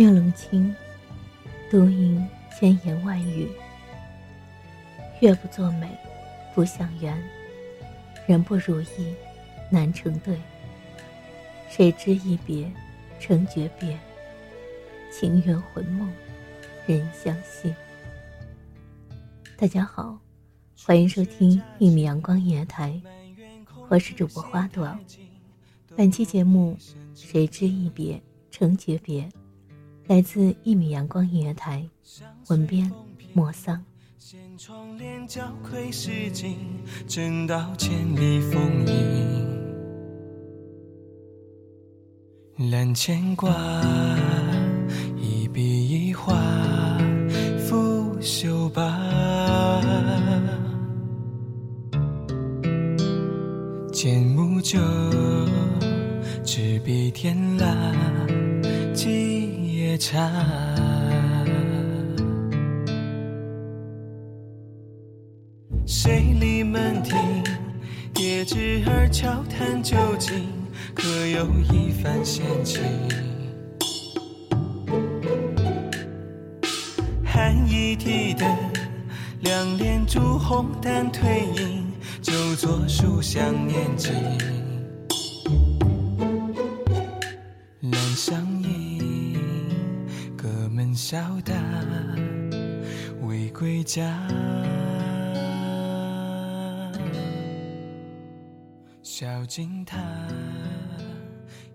月冷清，独吟千言万语。月不作美，不相圆；人不如意，难成对。谁知一别，成诀别。情缘魂梦，人相惜。大家好，欢迎收听一米阳光音乐台，我是主播花朵。本期节目《谁知一别，成诀别》。来自一米阳光音乐台，文编莫桑。掀窗帘，交愧诗经，正道千里风影。揽牵挂，一笔一画，拂袖罢。剑木酒，执笔天蜡，几茶。谁立门庭？叠纸儿悄谈究竟，可有一番闲情？寒衣提灯，两帘烛红淡褪影，就作书香念经。未归家。小径塔，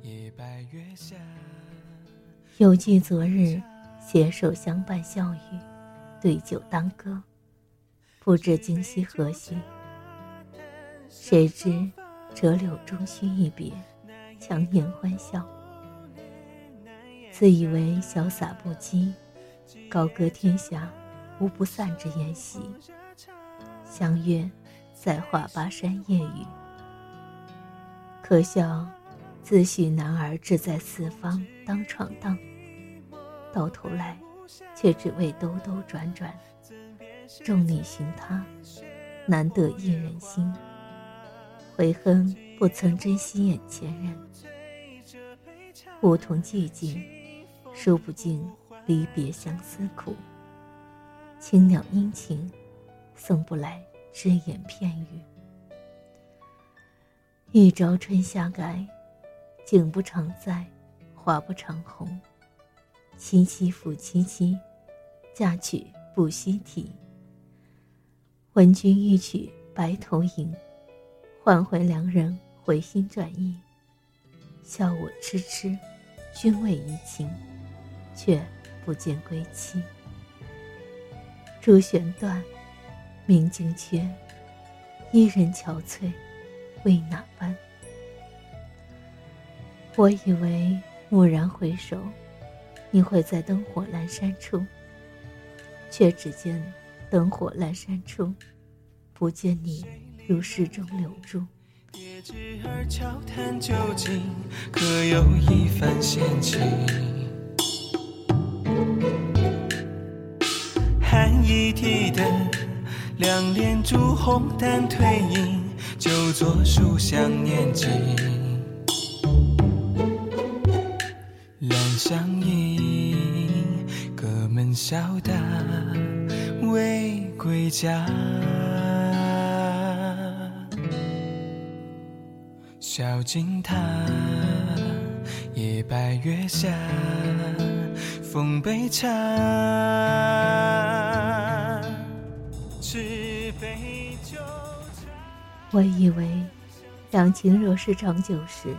夜白月下。犹记昨日，携手相伴笑语，对酒当歌。不知今夕何夕？谁知折柳终须一别，强颜欢笑。自以为潇洒不羁，高歌天下无不散之筵席。相约在华巴山夜雨。可笑，自诩男儿志在四方当闯荡，到头来，却只为兜兜转转，众里寻他，难得一人心。悔恨不曾珍惜眼前人，梧桐寂静，数不尽离别相思苦。青鸟殷勤，送不来只言片语。一朝春夏改，景不常在，花不常红。萋萋复萋萋，嫁娶不须啼。闻君一曲白头吟，唤回良人回心转意。笑我痴痴，君为移情，却不见归期。朱弦断，明镜缺，伊人憔悴。为哪般？我以为蓦然回首，你会在灯火阑珊处，却只见灯火阑珊处，不见你如诗中留住。别枝儿悄谈究竟，可有一番闲情？两帘朱红淡褪影，就坐书香念经。两相迎，隔门笑答未归家。小径塔，夜白月下，奉杯，茶。我以为，两情若是长久时，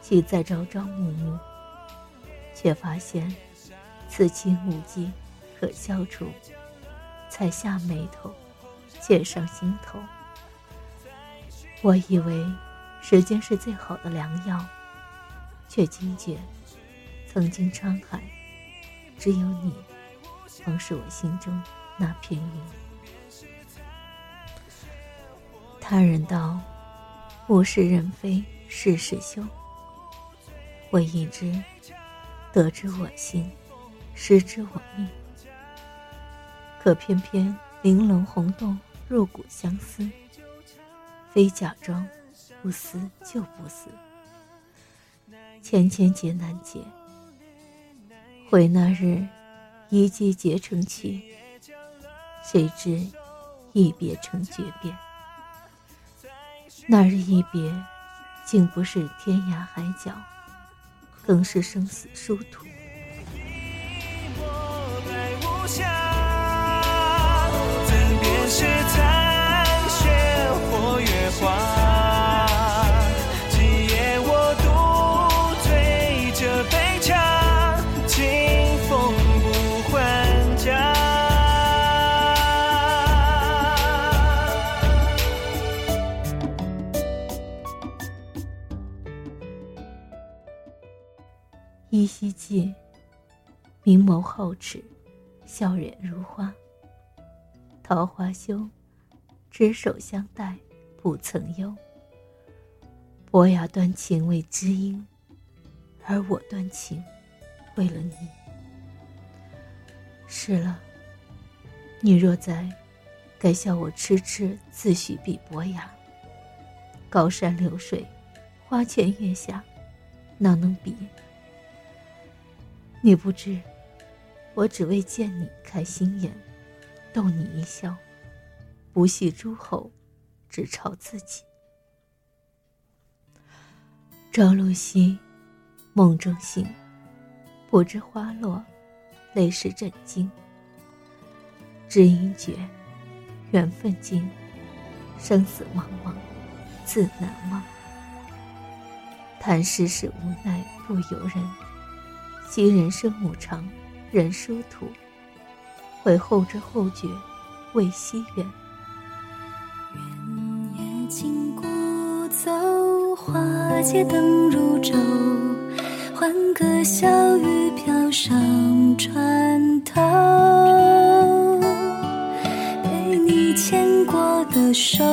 岂在朝朝暮暮？却发现，此情无计可消除，才下眉头，却上心头。我以为。时间是最好的良药，却惊觉，曾经沧海，只有你，方是我心中那片云。他人道，物是人非事事休。我已知，得之我幸，失之我命。可偏偏玲珑红豆入骨相思，非假装。不思就不思，千千结难解。悔那日一季结成契，谁知一别成诀别。那日一别，竟不是天涯海角，更是生死殊途。依稀记，明眸皓齿，笑脸如花。桃花羞，执手相待不曾忧。伯牙断情为知音，而我断情为了你。是了，你若在，该笑我痴痴自诩比伯牙。高山流水，花前月下，哪能比？你不知，我只为见你开心颜，逗你一笑，不系诸侯，只朝自己。朝露西，梦中醒，不知花落，泪湿枕巾。知音绝，缘分尽，生死茫茫，自难忘。叹世事无奈不由人。惜人生无常，人殊途。悔后知后觉，未惜缘。愿夜静孤走，花街灯如昼。欢歌笑语飘上船头，被你牵过的手，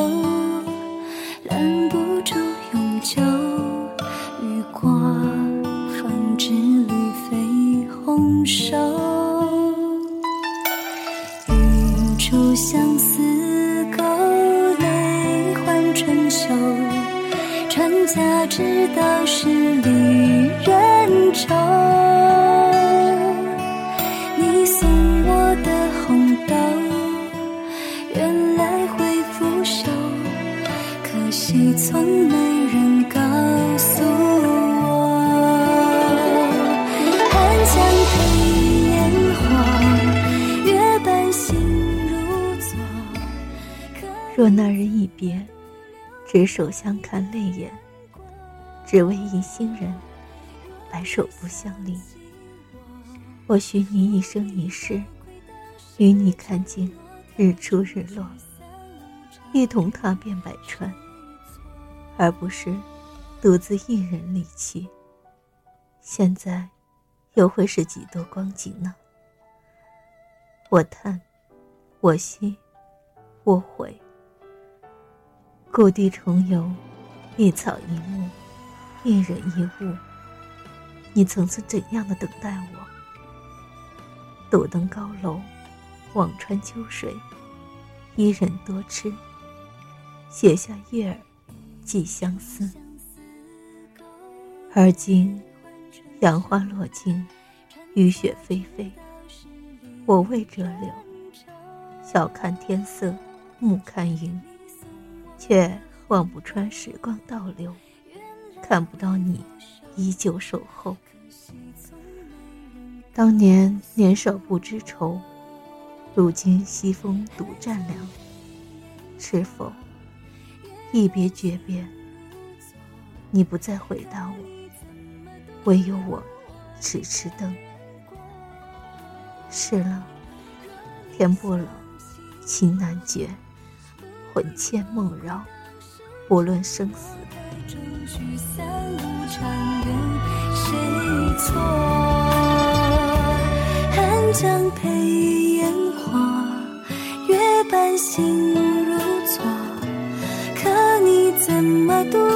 家之道是离人愁。你送我的红豆，原来会腐朽，可惜从没人告诉。若那日一别，执手相看泪眼，只为一心人，白首不相离。我许你一生一世，与你看尽日出日落，一同踏遍百川，而不是独自一人离去，现在，又会是几多光景呢？我叹，我惜，我悔。故地重游，一草一木，一人一物。你曾是怎样的等待我？斗登高楼，望穿秋水，伊人多痴。写下叶儿，寄相思。而今，杨花落尽，雨雪霏霏。我未折柳，晓看天色，暮看云，却望不穿时光倒流，看不到你依旧守候。当年年少不知愁，如今西风独占凉。是否一别诀别，你不再回答我，唯有我痴痴等。是了，天不冷，情难绝，魂牵梦绕，不论生死。舟曲三路长，任谁错？寒江陪烟火，月半醒如昨。可你怎么独？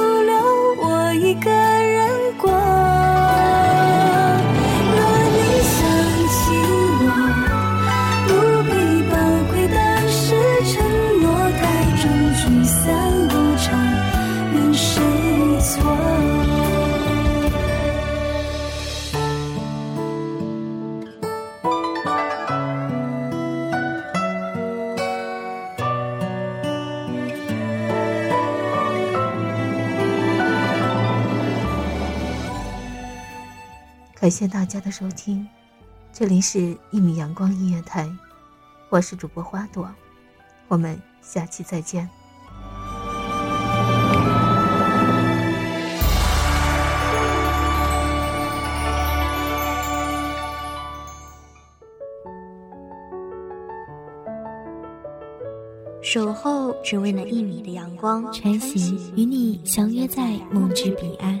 感谢大家的收听，这里是《一米阳光音乐台》，我是主播花朵，我们下期再见。守候只为那一米的阳光，晨曦与你相约在梦之彼岸。